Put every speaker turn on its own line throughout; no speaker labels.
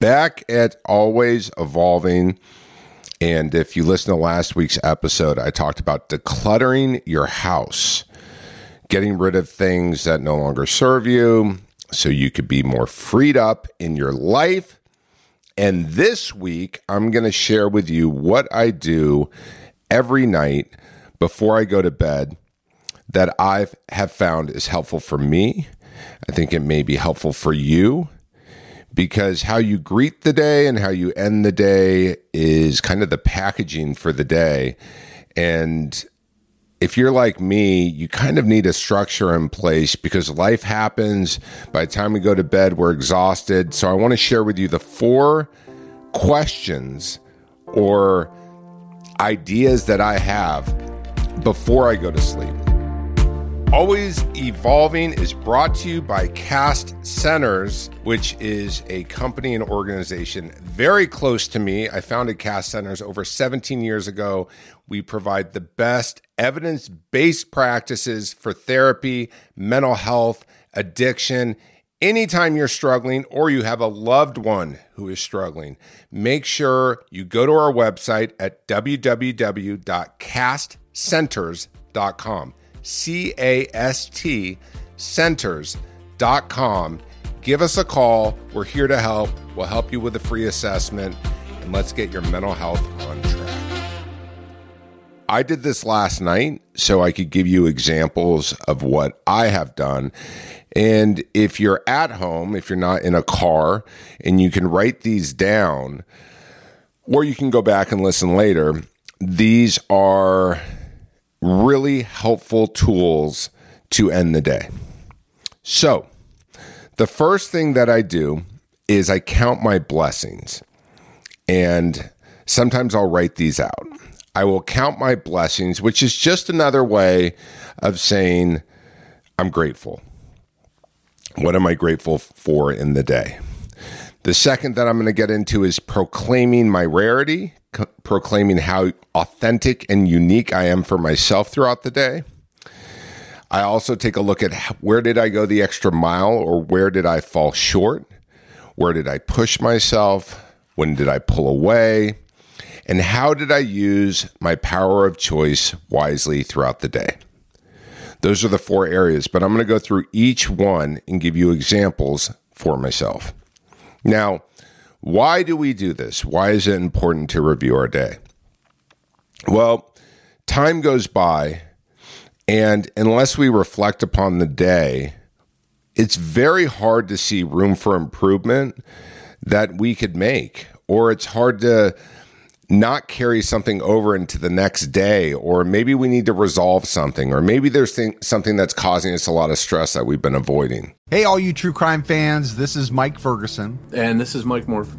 back at Always Evolving. And if you listen to last week's episode, I talked about decluttering your house, getting rid of things that no longer serve you so you could be more freed up in your life. And this week, I'm going to share with you what I do every night before I go to bed that I have found is helpful for me. I think it may be helpful for you because how you greet the day and how you end the day is kind of the packaging for the day. And if you're like me, you kind of need a structure in place because life happens. By the time we go to bed, we're exhausted. So I want to share with you the four questions or ideas that I have before I go to sleep. Always Evolving is brought to you by Cast Centers, which is a company and organization very close to me. I founded Cast Centers over 17 years ago. We provide the best evidence based practices for therapy, mental health, addiction. Anytime you're struggling or you have a loved one who is struggling, make sure you go to our website at www.castcenters.com. C A S T centers.com. Give us a call. We're here to help. We'll help you with a free assessment and let's get your mental health on track. I did this last night so I could give you examples of what I have done. And if you're at home, if you're not in a car, and you can write these down, or you can go back and listen later, these are really helpful tools to end the day. So, the first thing that I do is I count my blessings. And sometimes I'll write these out. I will count my blessings, which is just another way of saying, I'm grateful. What am I grateful for in the day? The second that I'm going to get into is proclaiming my rarity, proclaiming how authentic and unique I am for myself throughout the day. I also take a look at where did I go the extra mile or where did I fall short? Where did I push myself? When did I pull away? And how did I use my power of choice wisely throughout the day? Those are the four areas, but I'm going to go through each one and give you examples for myself. Now, why do we do this? Why is it important to review our day? Well, time goes by, and unless we reflect upon the day, it's very hard to see room for improvement that we could make, or it's hard to not carry something over into the next day, or maybe we need to resolve something, or maybe there's th- something that's causing us a lot of stress that we've been avoiding.
Hey, all you true crime fans, this is Mike Ferguson.
And this is Mike Morford.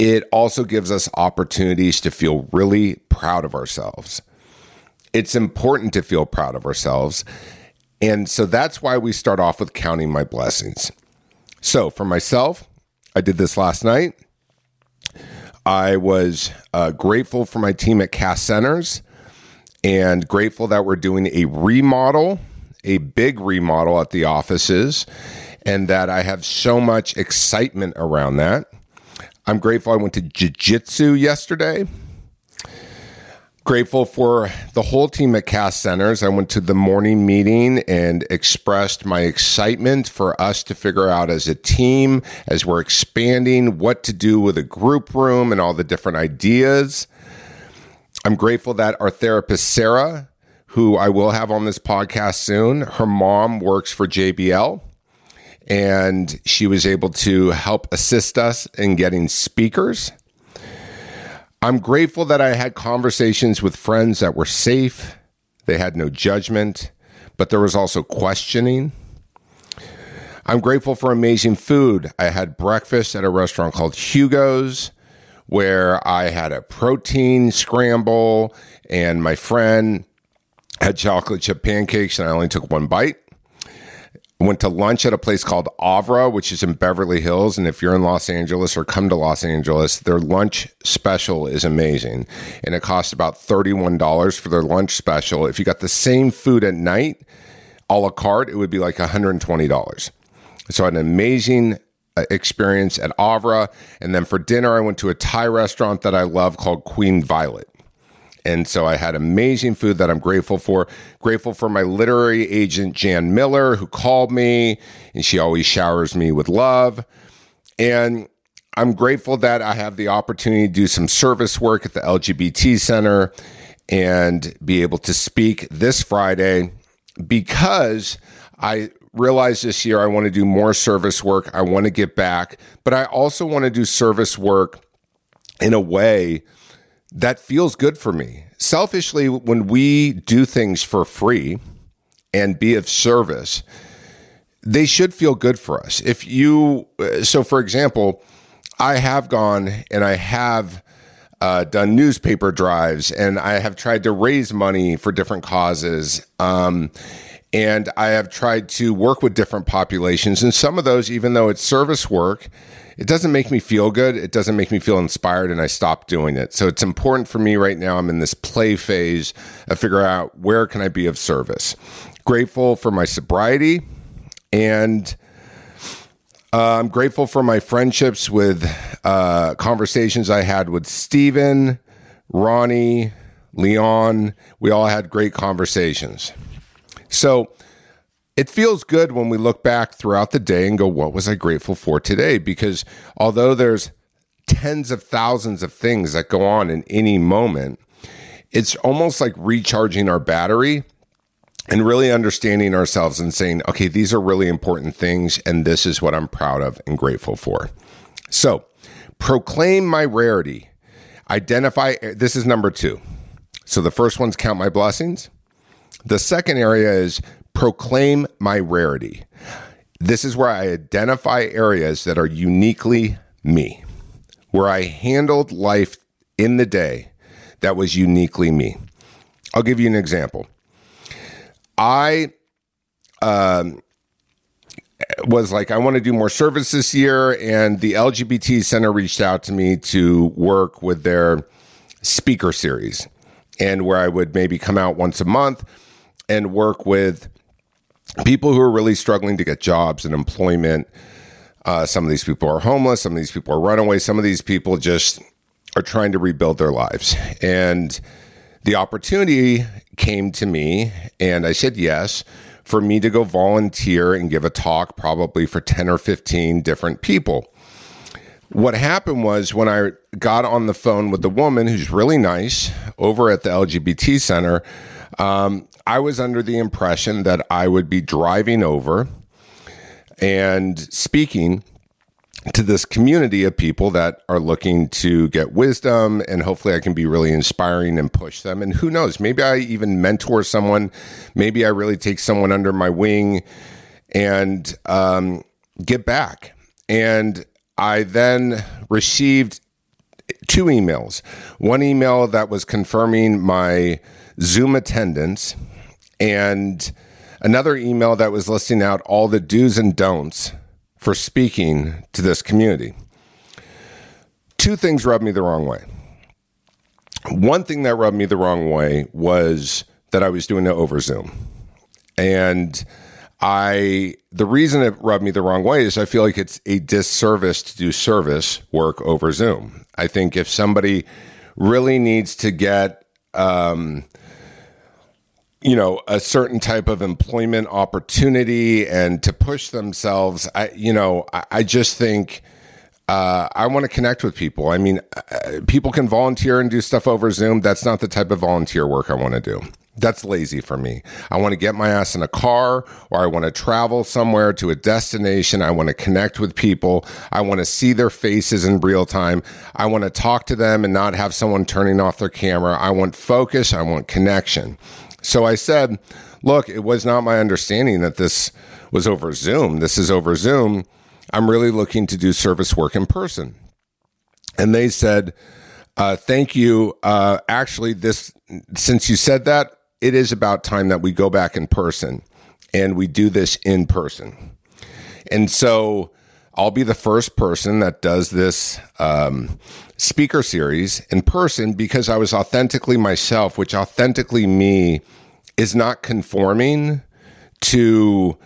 it also gives us opportunities to feel really proud of ourselves. It's important to feel proud of ourselves. And so that's why we start off with counting my blessings. So for myself, I did this last night. I was uh, grateful for my team at Cast Centers and grateful that we're doing a remodel, a big remodel at the offices, and that I have so much excitement around that. I'm grateful I went to jiu jitsu yesterday. Grateful for the whole team at Cast Centers. I went to the morning meeting and expressed my excitement for us to figure out as a team, as we're expanding, what to do with a group room and all the different ideas. I'm grateful that our therapist, Sarah, who I will have on this podcast soon, her mom works for JBL and she was able to help assist us in getting speakers. I'm grateful that I had conversations with friends that were safe. They had no judgment, but there was also questioning. I'm grateful for amazing food. I had breakfast at a restaurant called Hugo's where I had a protein scramble and my friend had chocolate chip pancakes and I only took one bite went to lunch at a place called Avra, which is in Beverly Hills. And if you're in Los Angeles or come to Los Angeles, their lunch special is amazing. And it costs about $31 for their lunch special. If you got the same food at night, a la carte, it would be like $120. So an amazing uh, experience at Avra. And then for dinner, I went to a Thai restaurant that I love called Queen Violet. And so I had amazing food that I'm grateful for. Grateful for my literary agent, Jan Miller, who called me and she always showers me with love. And I'm grateful that I have the opportunity to do some service work at the LGBT Center and be able to speak this Friday because I realized this year I want to do more service work. I want to get back, but I also want to do service work in a way that feels good for me. Selfishly, when we do things for free and be of service, they should feel good for us. If you, uh, so for example, I have gone and I have uh, done newspaper drives and I have tried to raise money for different causes. Um, and I have tried to work with different populations. And some of those, even though it's service work, it doesn't make me feel good. It doesn't make me feel inspired, and I stop doing it. So it's important for me right now. I'm in this play phase of figure out where can I be of service. Grateful for my sobriety, and uh, I'm grateful for my friendships with uh, conversations I had with Stephen, Ronnie, Leon. We all had great conversations. So it feels good when we look back throughout the day and go, what was I grateful for today? Because although there's tens of thousands of things that go on in any moment, it's almost like recharging our battery and really understanding ourselves and saying, okay, these are really important things, and this is what I'm proud of and grateful for. So, proclaim my rarity. Identify, this is number two. So, the first one's count my blessings. The second area is proclaim my rarity. This is where I identify areas that are uniquely me, where I handled life in the day that was uniquely me. I'll give you an example. I um, was like, I want to do more service this year, and the LGBT Center reached out to me to work with their speaker series, and where I would maybe come out once a month and work with people who are really struggling to get jobs and employment. Uh, some of these people are homeless. Some of these people are runaways. Some of these people just are trying to rebuild their lives. And the opportunity came to me, and I said yes for me to go volunteer and give a talk, probably for 10 or 15 different people. What happened was when I got on the phone with the woman who's really nice over at the LGBT Center, um, I was under the impression that I would be driving over and speaking to this community of people that are looking to get wisdom and hopefully I can be really inspiring and push them. And who knows, maybe I even mentor someone. Maybe I really take someone under my wing and um, get back. And I then received two emails. One email that was confirming my Zoom attendance and another email that was listing out all the do's and don'ts for speaking to this community. two things rubbed me the wrong way. One thing that rubbed me the wrong way was that I was doing it over Zoom. And I the reason it rubbed me the wrong way is I feel like it's a disservice to do service work over Zoom. I think if somebody really needs to get um, you know a certain type of employment opportunity and to push themselves, I you know I, I just think. Uh, I want to connect with people. I mean, uh, people can volunteer and do stuff over Zoom. That's not the type of volunteer work I want to do. That's lazy for me. I want to get my ass in a car or I want to travel somewhere to a destination. I want to connect with people. I want to see their faces in real time. I want to talk to them and not have someone turning off their camera. I want focus. I want connection. So I said, look, it was not my understanding that this was over Zoom. This is over Zoom. I'm really looking to do service work in person. And they said, uh, thank you. Uh, actually, this since you said that, it is about time that we go back in person and we do this in person. And so I'll be the first person that does this um, speaker series in person because I was authentically myself, which authentically me is not conforming to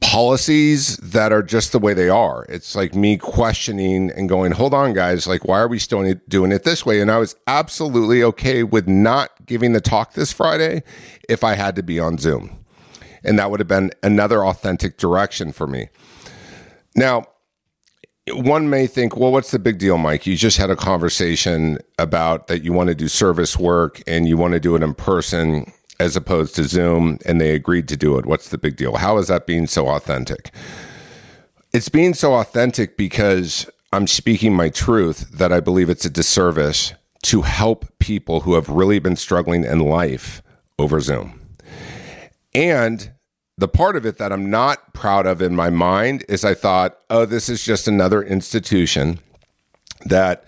policies that are just the way they are. It's like me questioning and going, hold on, guys, like, why are we still doing it this way? And I was absolutely okay with not giving the talk this Friday if I had to be on Zoom. And that would have been another authentic direction for me. Now, one may think, well, what's the big deal, Mike? You just had a conversation about that you want to do service work and you want to do it in person as opposed to Zoom, and they agreed to do it. What's the big deal? How is that being so authentic? It's being so authentic because I'm speaking my truth that I believe it's a disservice to help people who have really been struggling in life over Zoom. And the part of it that I'm not proud of in my mind is I thought, oh, this is just another institution that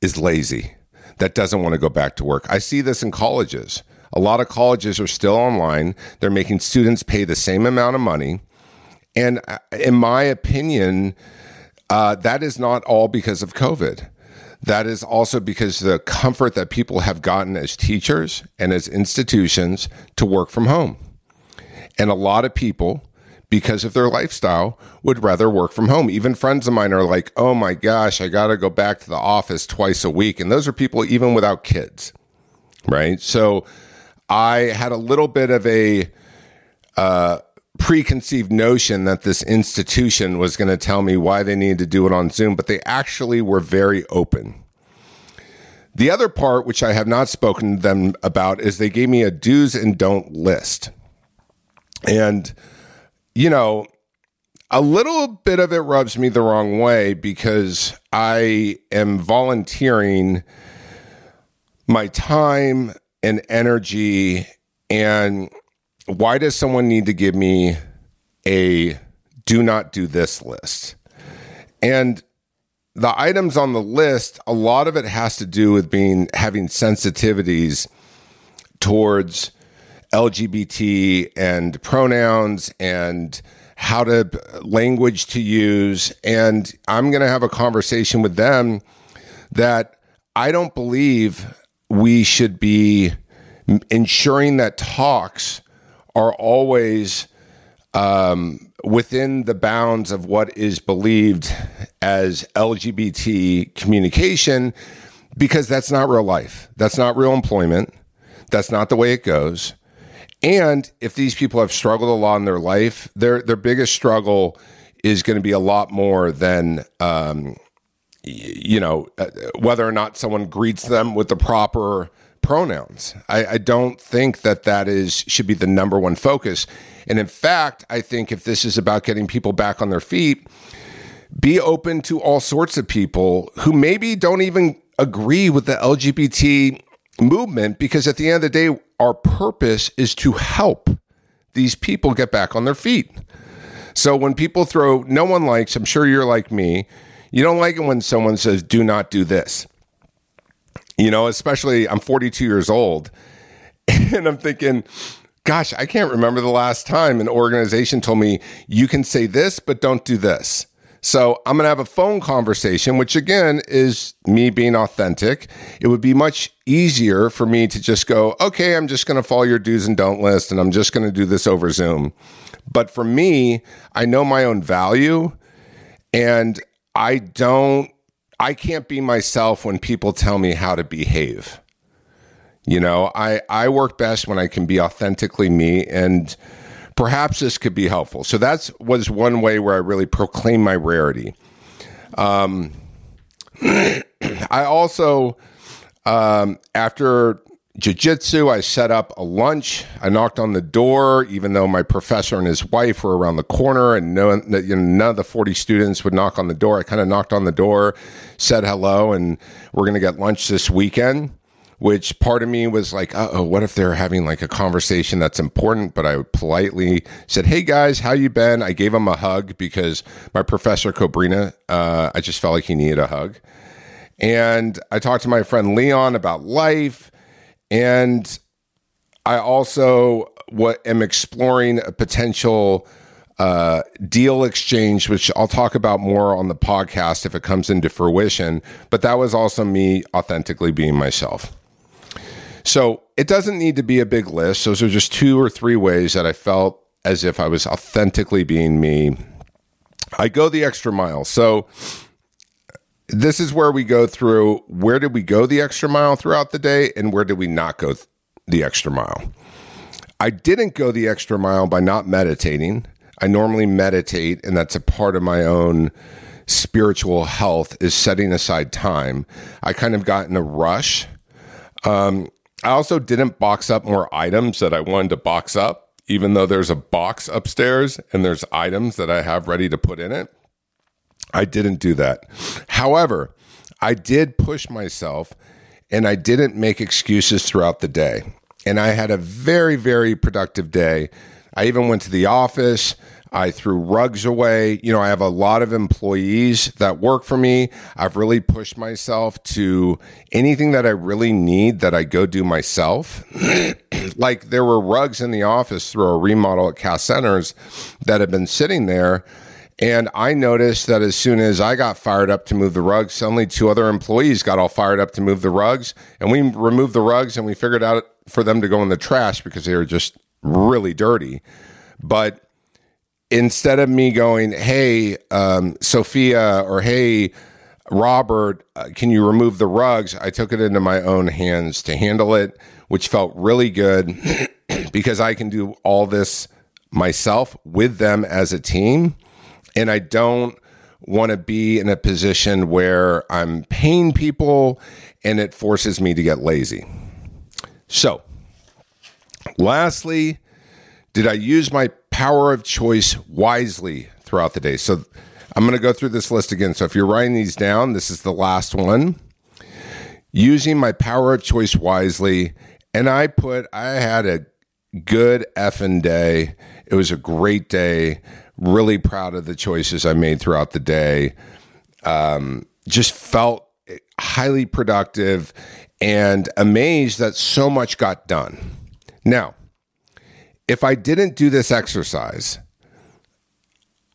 is lazy, that doesn't want to go back to work. I see this in colleges. A lot of colleges are still online. They're making students pay the same amount of money. And uh, in my opinion, uh, that is not all because of COVID. That is also because the comfort that people have gotten as teachers and as institutions to work from home. And a lot of people, because of their lifestyle, would rather work from home. Even friends of mine are like, oh my gosh, I got to go back to the office twice a week. And those are people even without kids, right? So I had a little bit of a uh, preconceived notion that this institution was going to tell me why they needed to do it on Zoom, but they actually were very open. The other part, which I have not spoken to them about, is they gave me a do's and don't list. And, you know, a little bit of it rubs me the wrong way because I am volunteering my time and energy and why does someone need to give me a do not do this list? And the items on the list, a lot of it has to do with being having sensitivities towards LGBT and pronouns and how to language to use. And I'm going to have a conversation with them that I don't believe we should be ensuring that talks are always um, within the bounds of what is believed as LGBT communication, because that's not real life. That's not real employment. That's not the way it goes. And if these people have struggled a lot in their life, their their biggest struggle is going to be a lot more than um, you know, uh, whether or not someone greets them with the proper pronouns. I, I, don't think that that is should be the number one focus. And in fact, I think if this is about getting people back on their feet, be open to all sorts of people who maybe don't even agree with the LGBT movement because at the end of the day, our purpose is to help these people get back on their feet. So when people throw, no one likes, I'm sure you're like me, you don't like it when someone says, do not do this. You know, especially I'm 42 years old and I'm thinking, gosh, I can't remember the last time an organization told me you can say this, but don't do this. So I'm going to have a phone conversation, which again is me being authentic. It would be much easier for me to just go, okay, I'm just going to follow your do's and don't list and I'm just going to do this over Zoom. But for me, I know my own value and I don't, I can't be myself when people tell me how to behave. You know, I, I work best when I can be authentically me and perhaps this could be helpful. So that's was one way where I really proclaim my rarity. Um, I also, um, after jiu-jitsu i set up a lunch. I knocked on the door even though my professor and his wife were around the corner and no, you know, none of the 40 students would knock on the door. I kind of knocked on the door said hello and we're going to get lunch this weekend which part of me was like oh what if they're having like a conversation that's important? But i politely said hey guys how you been? I gave him a hug because my professor cobrina uh, i just felt like he needed a hug. And i talked to my friend leon about life and I also what am exploring a potential uh, deal exchange, which I'll talk about more on the podcast if it comes into fruition. But that was also me authentically being myself. So it doesn't need to be a big list. Those are just two or three ways that I felt as if I was authentically being me. I go the extra mile. So this is where we go through where did we go the extra mile throughout the day and where did we not go th- the extra mile. I didn't go the extra mile by not meditating. I normally meditate, and that's a part of my own spiritual health is setting aside time. I kind of got in a rush. Um, I also didn't box up more items that I wanted to box up, even though there's a box upstairs and there's items that I have ready to put in it. I didn't do that. However, I did push myself and I didn't make excuses throughout the day. And I had a very, very productive day. I even went to the office. I threw rugs away. You know, I have a lot of employees that work for me. I've really pushed myself to anything that I really need that I go do myself. like there were rugs in the office through a remodel at Cast Centers that had been sitting there and I noticed that as soon as I got fired up to move the rugs, suddenly two other employees got all fired up to move the rugs. And we removed the rugs and we figured out for them to go in the trash because they were just really dirty. But instead of me going, hey, um, Sophia, or hey, Robert, uh, can you remove the rugs? I took it into my own hands to handle it, which felt really good because I can do all this myself with them as a team and I don't want to be in a position where I'm paying people and it forces me to get lazy. So, lastly, did I use my power of choice wisely throughout the day? So, I'm going to go through this list again. So, if you're writing these down, this is the last one. Using my power of choice wisely. And I put, I had a good effing day. It was a great day really proud of the choices I made throughout the day. Um, just felt highly productive and amazed that so much got done. Now, if I didn't do this exercise,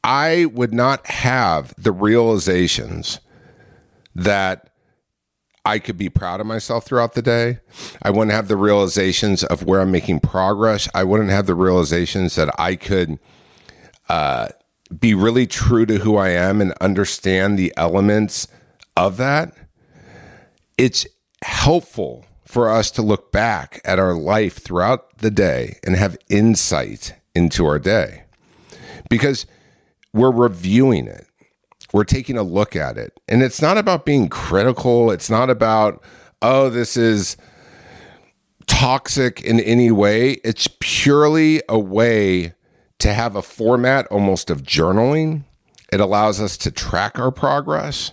I would not have the realizations that I could be proud of myself throughout the day. I wouldn't have the realizations of where I'm making progress. I wouldn't have the realizations that I could be really true to who I am and understand the elements of that, it's helpful for us to look back at our life throughout the day and have insight into our day because we're reviewing it. We're taking a look at it. And it's not about being critical. It's not about, oh, this is toxic in any way. It's purely a way to have a format almost of journaling. It allows us to track our progress.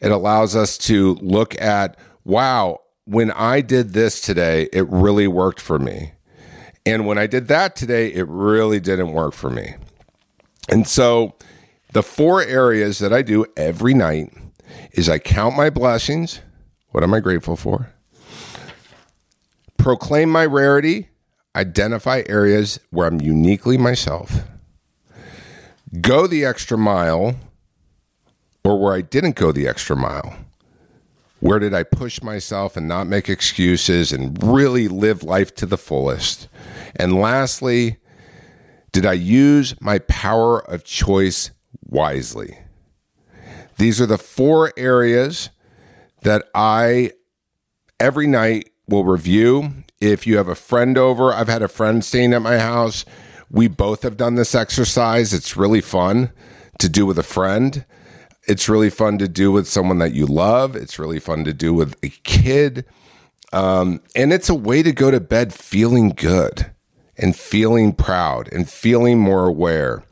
It allows us to look at, wow, when I did this today, it really worked for me. And when I did that today, it really didn't work for me. And so the four areas that I do every night is I count my blessings. What am I grateful for? Proclaim my rarity identify areas where I'm uniquely myself, go the extra mile, or where I didn't go the extra mile? Where did I push myself and not make excuses and really live life to the fullest? And lastly, did I use my power of choice wisely? These are the four areas that I every night will review. If you have a friend over, I've had a friend staying at my house. We both have done this exercise. It's really fun to do with a friend. It's really fun to do with someone that you love. It's really fun to do with a kid. Um, and it's a way to go to bed feeling good and feeling proud and feeling more aware.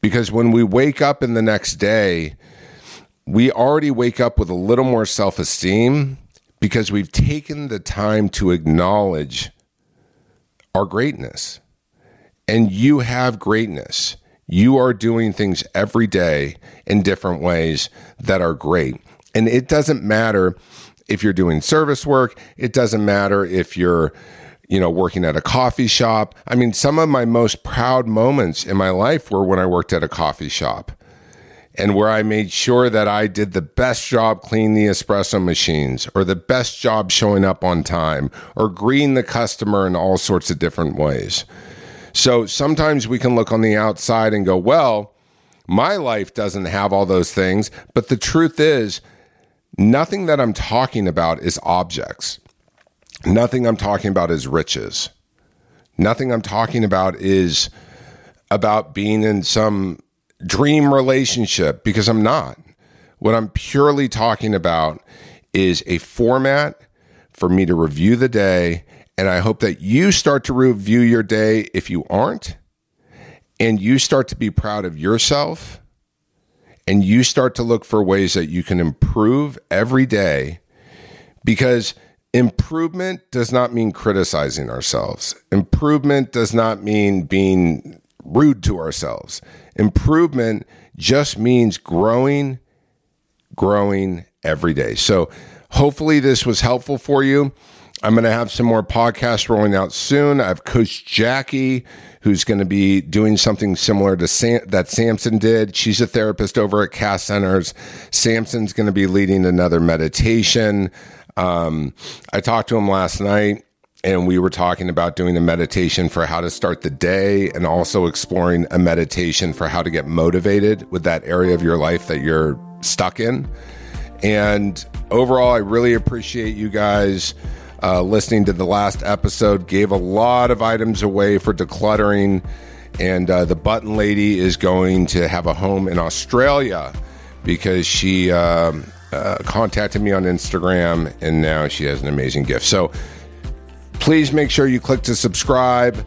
Because when we wake up in the next day, we already wake up with a little more self esteem because we've taken the time to acknowledge our greatness. And you have greatness. You are doing things every day in different ways that are great. And it doesn't matter if you're doing service work, it doesn't matter if you're you know, working at a coffee shop. I mean, some of my most proud moments in my life were when I worked at a coffee shop and where I made sure that I did the best job cleaning the espresso machines or the best job showing up on time or greeting the customer in all sorts of different ways. So sometimes we can look on the outside and go, well, my life doesn't have all those things. But the truth is, nothing that I'm talking about is objects. Nothing I'm talking about is riches. Nothing I'm talking about is about being in some dream relationship because I'm not. What I'm purely talking about is a format for me to review the day. And I hope that you start to review your day if you aren't, and you start to be proud of yourself, and you start to look for ways that you can improve every day because improvement does not mean criticizing ourselves. Improvement does not mean being rude to ourselves. Improvement just means growing, growing every day. So hopefully this was helpful for you. I'm going to have some more podcasts rolling out soon. I have Coach Jackie, who's going to be doing something similar to Sam, that Samson did. She's a therapist over at Cast Centers. Samson's going to be leading another meditation. Um, I talked to him last night and we were talking about doing a meditation for how to start the day and also exploring a meditation for how to get motivated with that area of your life that you're stuck in. And overall, I really appreciate you guys uh, listening to the last episode. Gave a lot of items away for decluttering. And uh, the button lady is going to have a home in Australia because she uh, uh contacted me on Instagram and now she has an amazing gift. So, Please make sure you click to subscribe.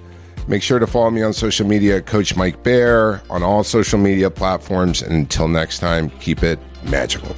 Make sure to follow me on social media, Coach Mike Bayer, on all social media platforms. And until next time, keep it magical.